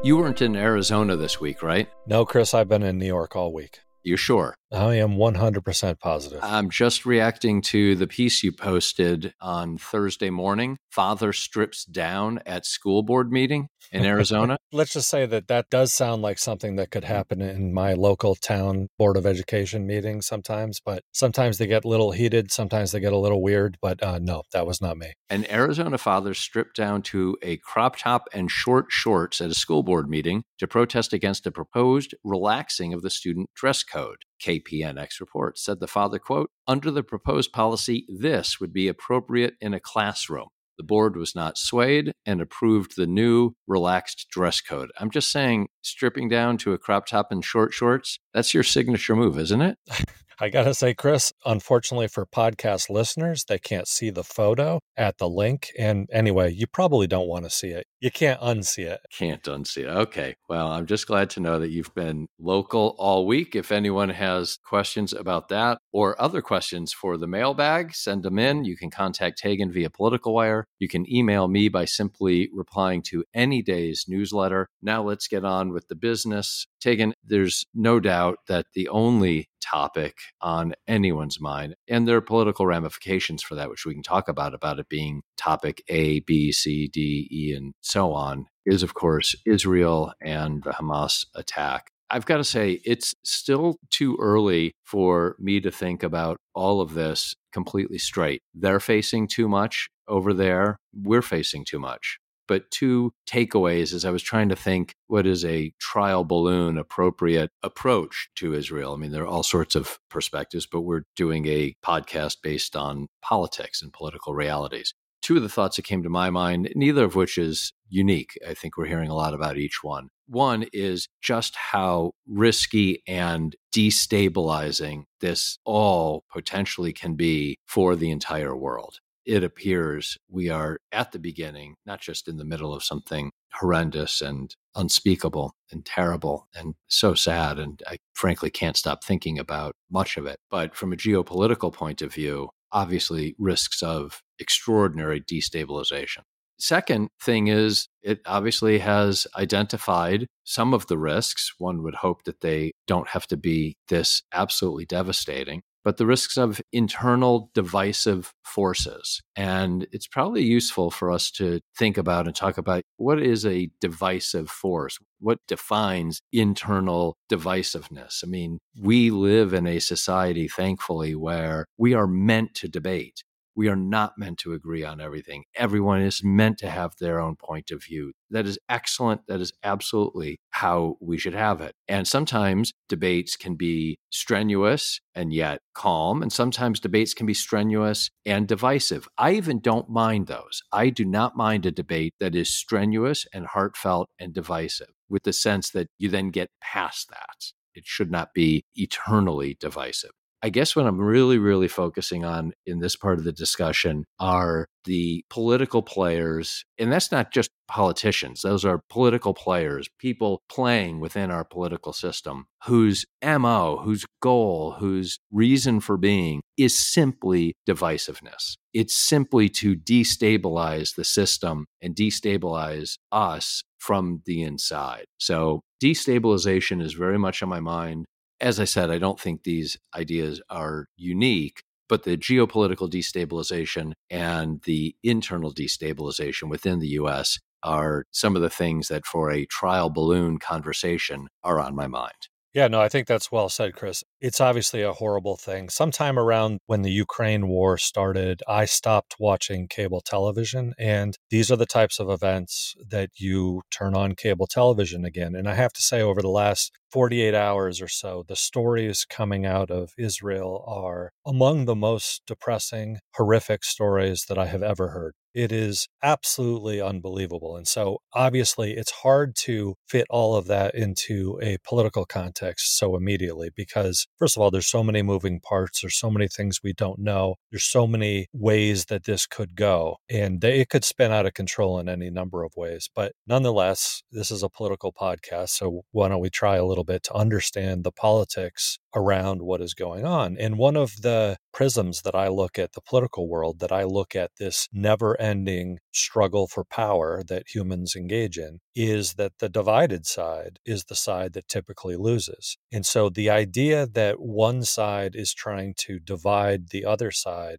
You weren't in Arizona this week, right? No, Chris, I've been in New York all week. You sure? I am 100% positive. I'm just reacting to the piece you posted on Thursday morning. Father strips down at school board meeting in Arizona. Let's just say that that does sound like something that could happen in my local town board of education meeting sometimes, but sometimes they get a little heated, sometimes they get a little weird, but uh, no, that was not me. An Arizona father stripped down to a crop top and short shorts at a school board meeting to protest against a proposed relaxing of the student dress code. KPNX report said the father, quote, under the proposed policy, this would be appropriate in a classroom. The board was not swayed and approved the new relaxed dress code. I'm just saying, stripping down to a crop top and short shorts, that's your signature move, isn't it? I got to say, Chris, unfortunately for podcast listeners, they can't see the photo at the link. And anyway, you probably don't want to see it. You can't unsee it. Can't unsee it. Okay. Well, I'm just glad to know that you've been local all week. If anyone has questions about that or other questions for the mailbag, send them in. You can contact Taegan via Political Wire. You can email me by simply replying to any day's newsletter. Now let's get on with the business. Taegan, there's no doubt that the only topic on anyone's mind, and there are political ramifications for that, which we can talk about, about it being topic A, B, C, D, E, and so on, is of course Israel and the Hamas attack. I've got to say, it's still too early for me to think about all of this completely straight. They're facing too much over there. We're facing too much. But two takeaways as I was trying to think what is a trial balloon appropriate approach to Israel. I mean, there are all sorts of perspectives, but we're doing a podcast based on politics and political realities. Two of the thoughts that came to my mind, neither of which is unique. I think we're hearing a lot about each one. One is just how risky and destabilizing this all potentially can be for the entire world it appears we are at the beginning, not just in the middle of something horrendous and unspeakable and terrible and so sad. And I frankly can't stop thinking about much of it. But from a geopolitical point of view, obviously risks of extraordinary destabilization. Second thing is, it obviously has identified some of the risks. One would hope that they don't have to be this absolutely devastating but the risks of internal divisive forces. And it's probably useful for us to think about and talk about what is a divisive force? What defines internal divisiveness? I mean, we live in a society, thankfully, where we are meant to debate. We are not meant to agree on everything. Everyone is meant to have their own point of view. That is excellent. That is absolutely how we should have it. And sometimes debates can be strenuous and yet calm. And sometimes debates can be strenuous and divisive. I even don't mind those. I do not mind a debate that is strenuous and heartfelt and divisive with the sense that you then get past that. It should not be eternally divisive. I guess what I'm really, really focusing on in this part of the discussion are the political players. And that's not just politicians, those are political players, people playing within our political system whose MO, whose goal, whose reason for being is simply divisiveness. It's simply to destabilize the system and destabilize us from the inside. So, destabilization is very much on my mind as I said, I don't think these ideas are unique, but the geopolitical destabilization and the internal destabilization within the US are some of the things that, for a trial balloon conversation, are on my mind. Yeah, no, I think that's well said, Chris. It's obviously a horrible thing. Sometime around when the Ukraine war started, I stopped watching cable television. And these are the types of events that you turn on cable television again. And I have to say, over the last 48 hours or so, the stories coming out of Israel are among the most depressing, horrific stories that I have ever heard. It is absolutely unbelievable. And so, obviously, it's hard to fit all of that into a political context so immediately because, first of all, there's so many moving parts, there's so many things we don't know, there's so many ways that this could go, and they, it could spin out of control in any number of ways. But nonetheless, this is a political podcast. So, why don't we try a little bit to understand the politics around what is going on. And one of the prisms that I look at the political world, that I look at this never ending struggle for power that humans engage in, is that the divided side is the side that typically loses. And so the idea that one side is trying to divide the other side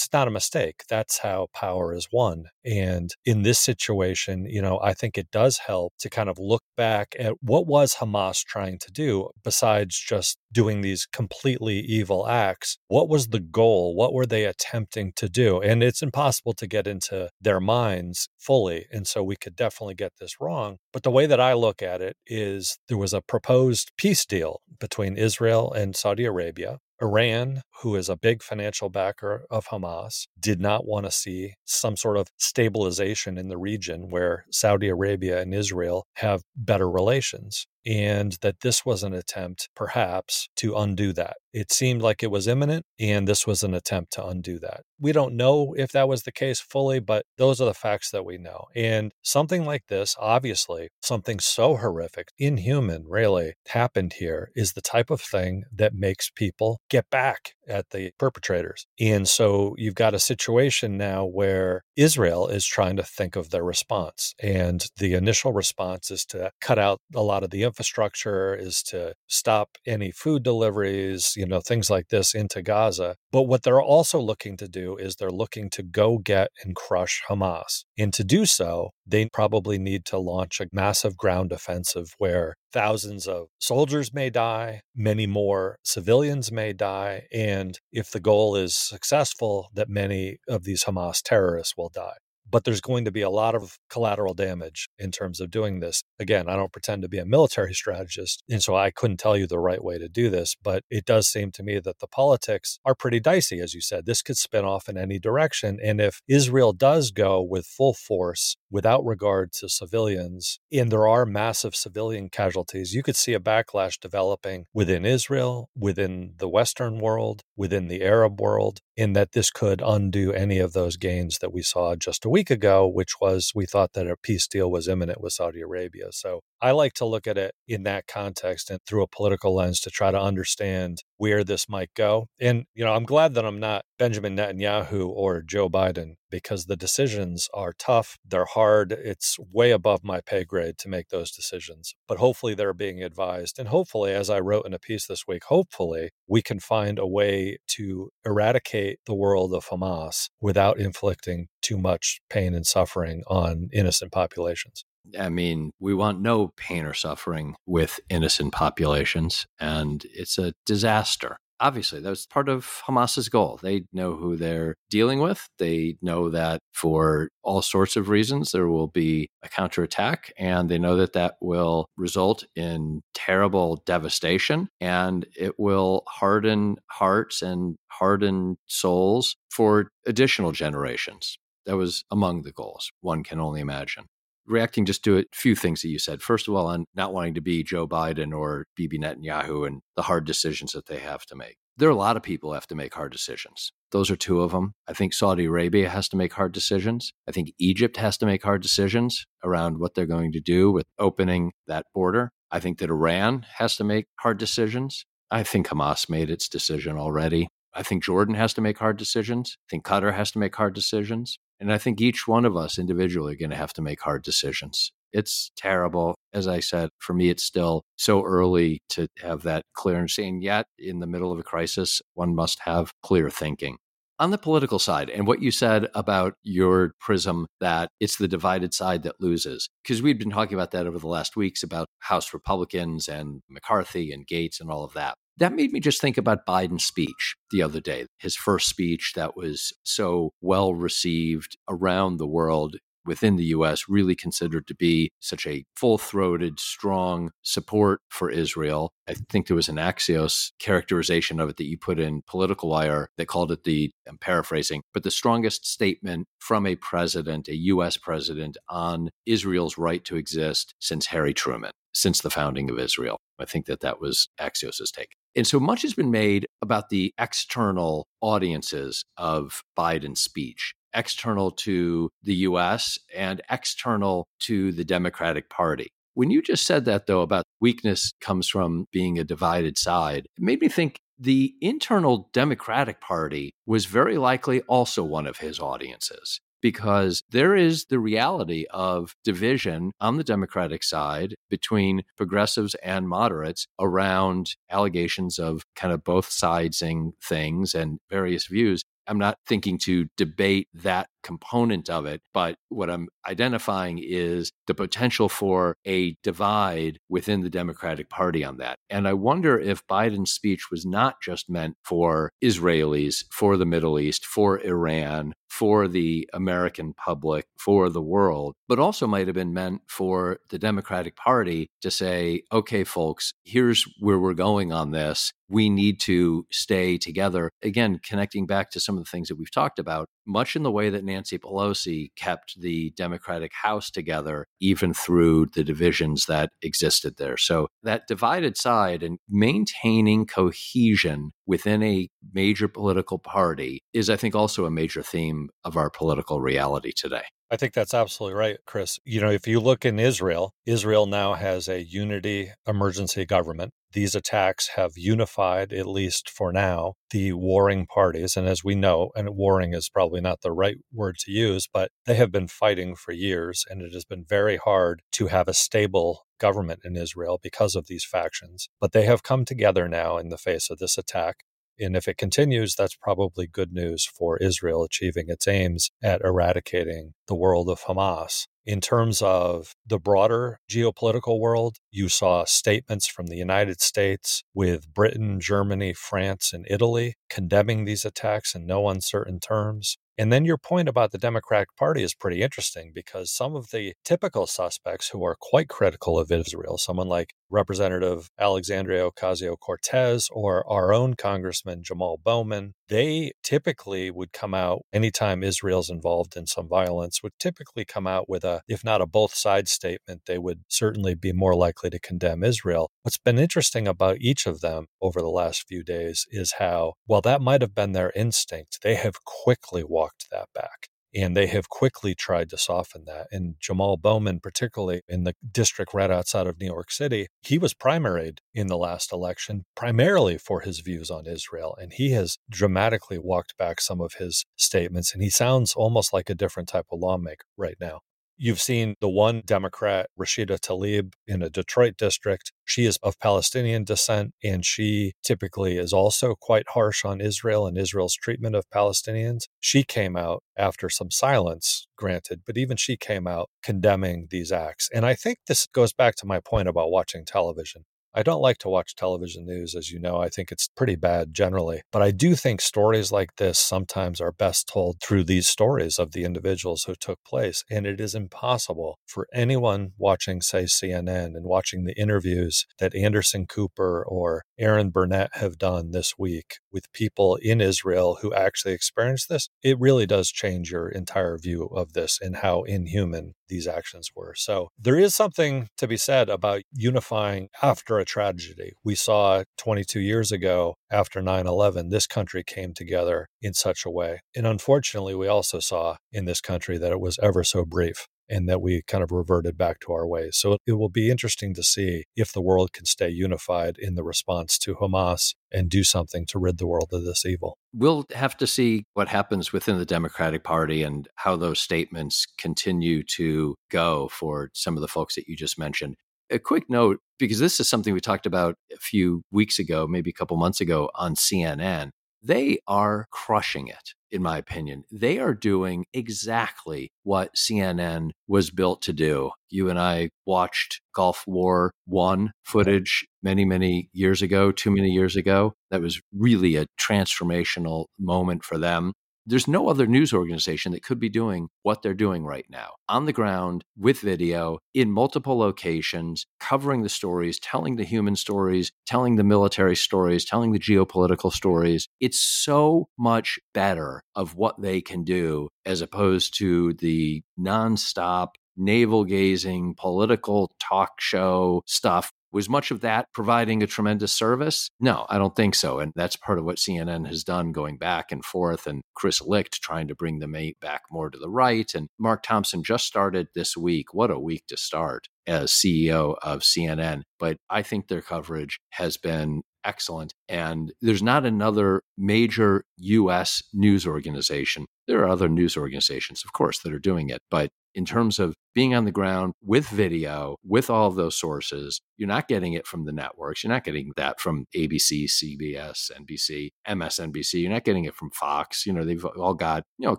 it's not a mistake. That's how power is won. And in this situation, you know, I think it does help to kind of look back at what was Hamas trying to do besides just doing these completely evil acts. What was the goal? What were they attempting to do? And it's impossible to get into their minds fully. And so we could definitely get this wrong. But the way that I look at it is there was a proposed peace deal between Israel and Saudi Arabia. Iran, who is a big financial backer of Hamas, did not want to see some sort of stabilization in the region where Saudi Arabia and Israel have better relations and that this was an attempt, perhaps, to undo that. It seemed like it was imminent, and this was an attempt to undo that. We don't know if that was the case fully, but those are the facts that we know. And something like this, obviously, something so horrific, inhuman, really, happened here, is the type of thing that makes people get back at the perpetrators. And so you've got a situation now where Israel is trying to think of their response. And the initial response is to cut out a lot of the infrastructure, is to stop any food deliveries, you know, things like this into Gaza. But what they're also looking to do is they're looking to go get and crush Hamas. And to do so, they probably need to launch a massive ground offensive where thousands of soldiers may die, many more civilians may die, and if the goal is successful, that many of these Hamas terrorists will die but there's going to be a lot of collateral damage in terms of doing this. Again, I don't pretend to be a military strategist, and so I couldn't tell you the right way to do this, but it does seem to me that the politics are pretty dicey, as you said. This could spin off in any direction. And if Israel does go with full force without regard to civilians, and there are massive civilian casualties, you could see a backlash developing within Israel, within the Western world, within the Arab world, in that this could undo any of those gains that we saw just a week week ago, which was we thought that a peace deal was imminent with Saudi Arabia. So I like to look at it in that context and through a political lens to try to understand where this might go. And, you know, I'm glad that I'm not Benjamin Netanyahu or Joe Biden because the decisions are tough, they're hard. It's way above my pay grade to make those decisions. But hopefully they're being advised. And hopefully, as I wrote in a piece this week, hopefully we can find a way to eradicate the world of Hamas without inflicting too much pain and suffering on innocent populations. I mean, we want no pain or suffering with innocent populations, and it's a disaster. Obviously, that's part of Hamas's goal. They know who they're dealing with. They know that for all sorts of reasons, there will be a counterattack, and they know that that will result in terrible devastation and it will harden hearts and harden souls for additional generations. That was among the goals, one can only imagine reacting just to a few things that you said. First of all, on not wanting to be Joe Biden or Bibi Netanyahu and the hard decisions that they have to make. There are a lot of people have to make hard decisions. Those are two of them. I think Saudi Arabia has to make hard decisions. I think Egypt has to make hard decisions around what they're going to do with opening that border. I think that Iran has to make hard decisions. I think Hamas made its decision already. I think Jordan has to make hard decisions. I think Qatar has to make hard decisions. And I think each one of us individually are going to have to make hard decisions. It's terrible. As I said, for me, it's still so early to have that clear understanding. Yet, in the middle of a crisis, one must have clear thinking. On the political side, and what you said about your prism that it's the divided side that loses, because we've been talking about that over the last weeks about House Republicans and McCarthy and Gaetz and all of that. That made me just think about Biden's speech the other day, his first speech that was so well received around the world within the US really considered to be such a full throated, strong support for Israel. I think there was an Axios characterization of it that you put in Political Wire that called it the, I'm paraphrasing, but the strongest statement from a president, a US president, on Israel's right to exist since Harry Truman, since the founding of Israel. I think that that was Axios's take. And so much has been made about the external audiences of Biden's speech external to the US and external to the Democratic Party. When you just said that, though, about weakness comes from being a divided side, it made me think the internal Democratic Party was very likely also one of his audiences because there is the reality of division on the Democratic side between progressives and moderates around allegations of kind of both sidesing things and various views. I'm not thinking to debate that component of it, but what I'm identifying is the potential for a divide within the Democratic Party on that. And I wonder if Biden's speech was not just meant for Israelis, for the Middle East, for Iran, for the American public, for the world, but also might have been meant for the Democratic Party to say, okay, folks, here's where we're going on this we need to stay together. Again, connecting back to some of the things that we've talked about, much in the way that Nancy Pelosi kept the Democratic House together, even through the divisions that existed there. So, that divided side and maintaining cohesion within a major political party is, I think, also a major theme of our political reality today. I think that's absolutely right, Chris. You know, if you look in Israel, Israel now has a unity emergency government. These attacks have unified, at least for now, the warring parties. And as we know, and warring is probably not the right word to use, but they have been fighting for years. And it has been very hard to have a stable government in Israel because of these factions. But they have come together now in the face of this attack. And if it continues, that's probably good news for Israel achieving its aims at eradicating the world of Hamas. In terms of the broader geopolitical world, you saw statements from the United States with Britain, Germany, France, and Italy condemning these attacks in no uncertain terms. And then your point about the Democratic Party is pretty interesting because some of the typical suspects who are quite critical of Israel, someone like Representative Alexandria Ocasio Cortez or our own Congressman Jamal Bowman, they typically would come out anytime Israel's involved in some violence, would typically come out with a, if not a both sides statement, they would certainly be more likely to condemn Israel. What's been interesting about each of them over the last few days is how, while that might have been their instinct, they have quickly walked that back. And they have quickly tried to soften that. And Jamal Bowman, particularly in the district right outside of New York City, he was primaried in the last election primarily for his views on Israel. And he has dramatically walked back some of his statements. And he sounds almost like a different type of lawmaker right now. You've seen the one Democrat, Rashida Tlaib, in a Detroit district. She is of Palestinian descent, and she typically is also quite harsh on Israel and Israel's treatment of Palestinians. She came out after some silence, granted, but even she came out condemning these acts. And I think this goes back to my point about watching television. I don't like to watch television news, as you know. I think it's pretty bad generally. But I do think stories like this sometimes are best told through these stories of the individuals who took place. And it is impossible for anyone watching, say, CNN and watching the interviews that Anderson Cooper or Erin Burnett have done this week with people in Israel who actually experienced this. It really does change your entire view of this and how inhuman these actions were. So there is something to be said about unifying after a tragedy. We saw 22 years ago after 9 11, this country came together in such a way. And unfortunately, we also saw in this country that it was ever so brief and that we kind of reverted back to our ways. So it will be interesting to see if the world can stay unified in the response to Hamas and do something to rid the world of this evil. We'll have to see what happens within the Democratic Party and how those statements continue to go for some of the folks that you just mentioned a quick note because this is something we talked about a few weeks ago, maybe a couple months ago on CNN. They are crushing it, in my opinion. They are doing exactly what CNN was built to do. You and I watched Gulf War One footage many, many years ago, too many years ago. That was really a transformational moment for them. There's no other news organization that could be doing what they're doing right now on the ground with video in multiple locations, covering the stories, telling the human stories, telling the military stories, telling the geopolitical stories. It's so much better of what they can do as opposed to the nonstop navel gazing political talk show stuff Was much of that providing a tremendous service? No, I don't think so. And that's part of what CNN has done going back and forth. And Chris Licht trying to bring the mate back more to the right. And Mark Thompson just started this week. What a week to start as CEO of CNN. But I think their coverage has been excellent. And there's not another major US news organization. There are other news organizations, of course, that are doing it. But in terms of being on the ground with video, with all those sources, you're not getting it from the networks. You're not getting that from ABC, CBS, NBC, MSNBC. You're not getting it from Fox. You know, they've all got, you know, a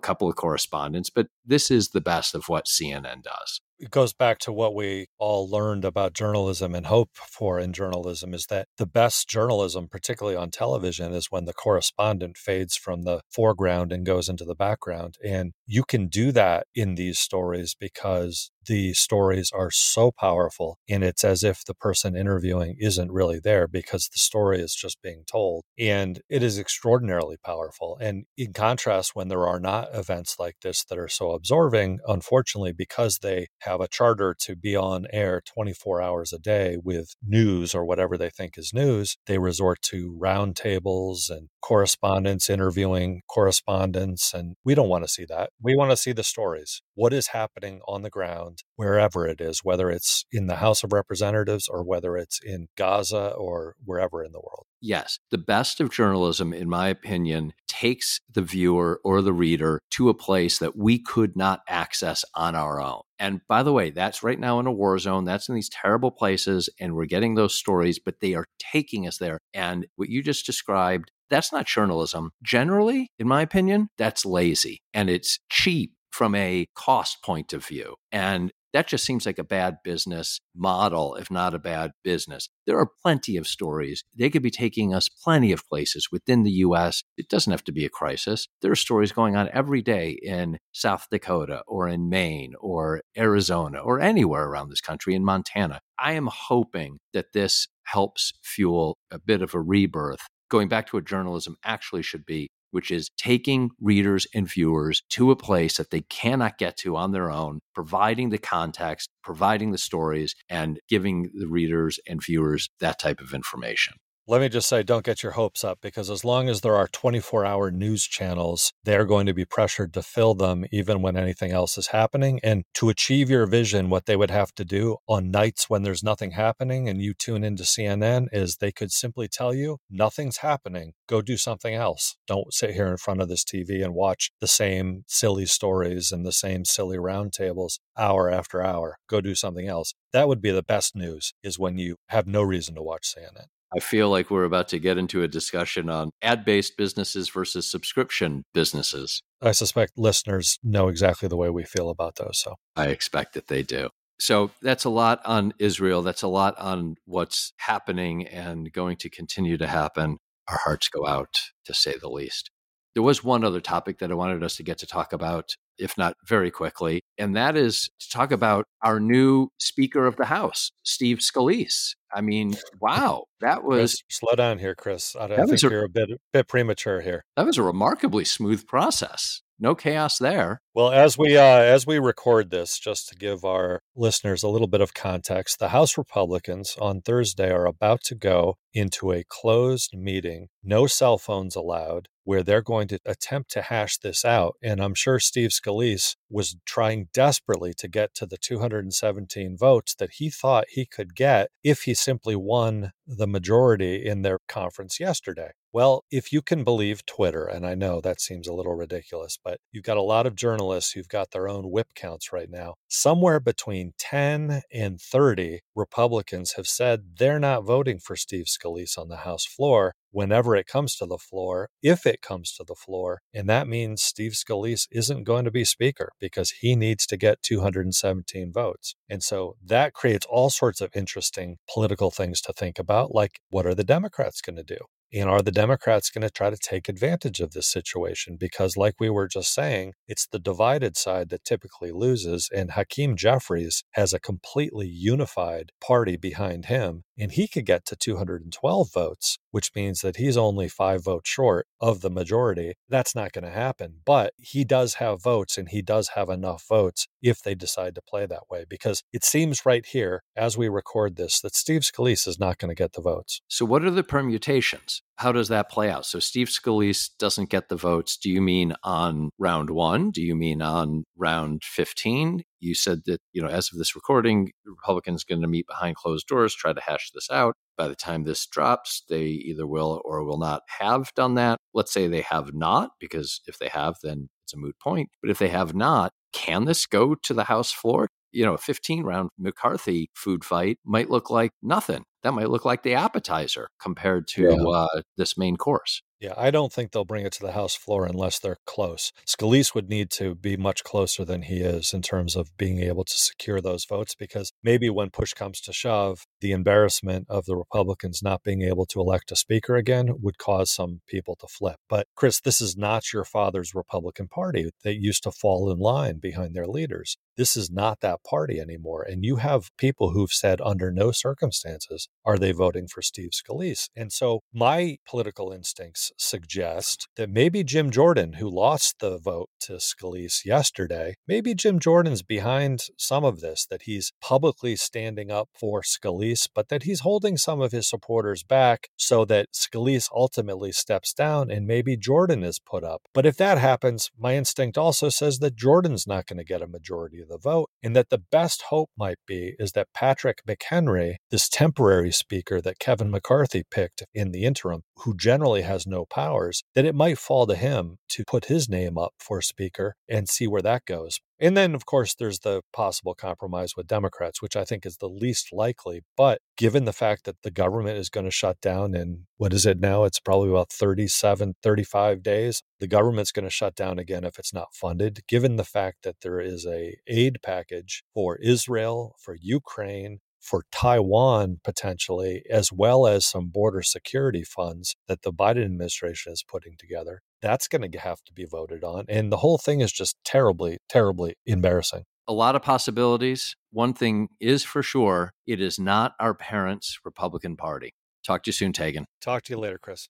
couple of correspondents, but this is the best of what CNN does it goes back to what we all learned about journalism and hope for in journalism is that the best journalism, particularly on television, is when the correspondent fades from the foreground and goes into the background. And you can do that in these stories because the stories are so powerful and it's as if the person interviewing isn't really there because the story is just being told and it is extraordinarily powerful. And in contrast when there are not events like this that are so absorbing unfortunately because they have a charter to be on air 24 hours a day with news or whatever they think is news they resort to roundtables and correspondents interviewing correspondents and we don't want to see that. We want to see the stories. What is happening on the ground wherever it is, whether it's in the House of Representatives or whether it's in Gaza or wherever in the world. Yes. The best of journalism, in my opinion, takes the viewer or the reader to a place that we could not access on our own. And by the way, that's right now in a war zone. That's in these terrible places. And we're getting those stories, but they are taking us there. And what you just described, that's not journalism. Generally, in my opinion, that's lazy and it's cheap from a cost point of view. And that just seems like a bad business model, if not a bad business. There are plenty of stories. They could be taking us plenty of places within the US. It doesn't have to be a crisis. There are stories going on every day in South Dakota or in Maine or Arizona or anywhere around this country, in Montana. I am hoping that this helps fuel a bit of a rebirth going back to what journalism actually should be which is taking readers and viewers to a place that they cannot get to on their own, providing the context, providing the stories, and giving the readers and viewers that type of information let me just say don't get your hopes up because as long as there are 24 hour news channels, they're going to be pressured to fill them even when anything else is happening. And to achieve your vision, what they would have to do on nights when there's nothing happening and you tune into CNN is they could simply tell you nothing's happening. Go do something else. Don't sit here in front of this TV and watch the same silly stories and the same silly roundtables hour after hour. Go do something else. That would be the best news is when you have no reason to watch CNN. I feel like we're about to get into a discussion on ad based businesses versus subscription businesses. I suspect listeners know exactly the way we feel about those. So I expect that they do. So that's a lot on Israel. That's a lot on what's happening and going to continue to happen. Our hearts go out, to say the least. There was one other topic that I wanted us to get to talk about, if not very quickly, and that is to talk about our new Speaker of the House, Steve Scalise. I mean, wow, that was Chris, slow down here, Chris. I, I think a, you're a bit bit premature here. That was a remarkably smooth process. No chaos there. Well, as we uh, as we record this, just to give our listeners a little bit of context, the House Republicans on Thursday are about to go into a closed meeting, no cell phones allowed, where they're going to attempt to hash this out. And I'm sure Steve Scalise was trying desperately to get to the 217 votes that he thought he could get if he simply won the majority in their conference yesterday. Well, if you can believe Twitter, and I know that seems a little ridiculous, but you've got a lot of journalists who've got their own whip counts right now. Somewhere between 10 and 30 Republicans have said they're not voting for Steve Scalise on the House floor whenever it comes to the floor, if it comes to the floor. And that means Steve Scalise isn't going to be Speaker because he needs to get 217 votes. And so that creates all sorts of interesting political things to think about, like what are the Democrats going to do? And are the Democrats going to try to take advantage of this situation? Because, like we were just saying, it's the divided side that typically loses. And Hakeem Jeffries has a completely unified party behind him, and he could get to 212 votes, which means that he's only five votes short of the majority. That's not going to happen. But he does have votes, and he does have enough votes if they decide to play that way. Because it seems right here, as we record this, that Steve Scalise is not going to get the votes. So, what are the permutations? How does that play out? So, Steve Scalise doesn't get the votes. Do you mean on round one? Do you mean on round 15? You said that, you know, as of this recording, Republicans going to meet behind closed doors, try to hash this out. By the time this drops, they either will or will not have done that. Let's say they have not, because if they have, then it's a moot point. But if they have not, can this go to the House floor? You know, a 15 round McCarthy food fight might look like nothing. That might look like the appetizer compared to yeah. uh, this main course. Yeah, I don't think they'll bring it to the House floor unless they're close. Scalise would need to be much closer than he is in terms of being able to secure those votes because maybe when push comes to shove, the embarrassment of the Republicans not being able to elect a speaker again would cause some people to flip. But Chris, this is not your father's Republican Party that used to fall in line behind their leaders. This is not that party anymore. And you have people who've said under no circumstances are they voting for Steve Scalise. And so my political instincts suggest that maybe Jim Jordan, who lost the vote to Scalise yesterday, maybe Jim Jordan's behind some of this, that he's publicly standing up for Scalise, but that he's holding some of his supporters back so that Scalise ultimately steps down and maybe Jordan is put up. But if that happens, my instinct also says that Jordan's not going to get a majority the vote, and that the best hope might be is that Patrick McHenry, this temporary speaker that Kevin McCarthy picked in the interim, who generally has no powers, that it might fall to him to put his name up for speaker and see where that goes. And then, of course, there's the possible compromise with Democrats, which I think is the least likely. But given the fact that the government is going to shut down in what is it now? It's probably about 37, 35 days. The government's going to shut down again if it's not funded. Given the fact that there is a aid package for Israel, for Ukraine, for Taiwan potentially, as well as some border security funds that the Biden administration is putting together. That's going to have to be voted on. And the whole thing is just terribly, terribly embarrassing. A lot of possibilities. One thing is for sure it is not our parents' Republican Party. Talk to you soon, Taegan. Talk to you later, Chris.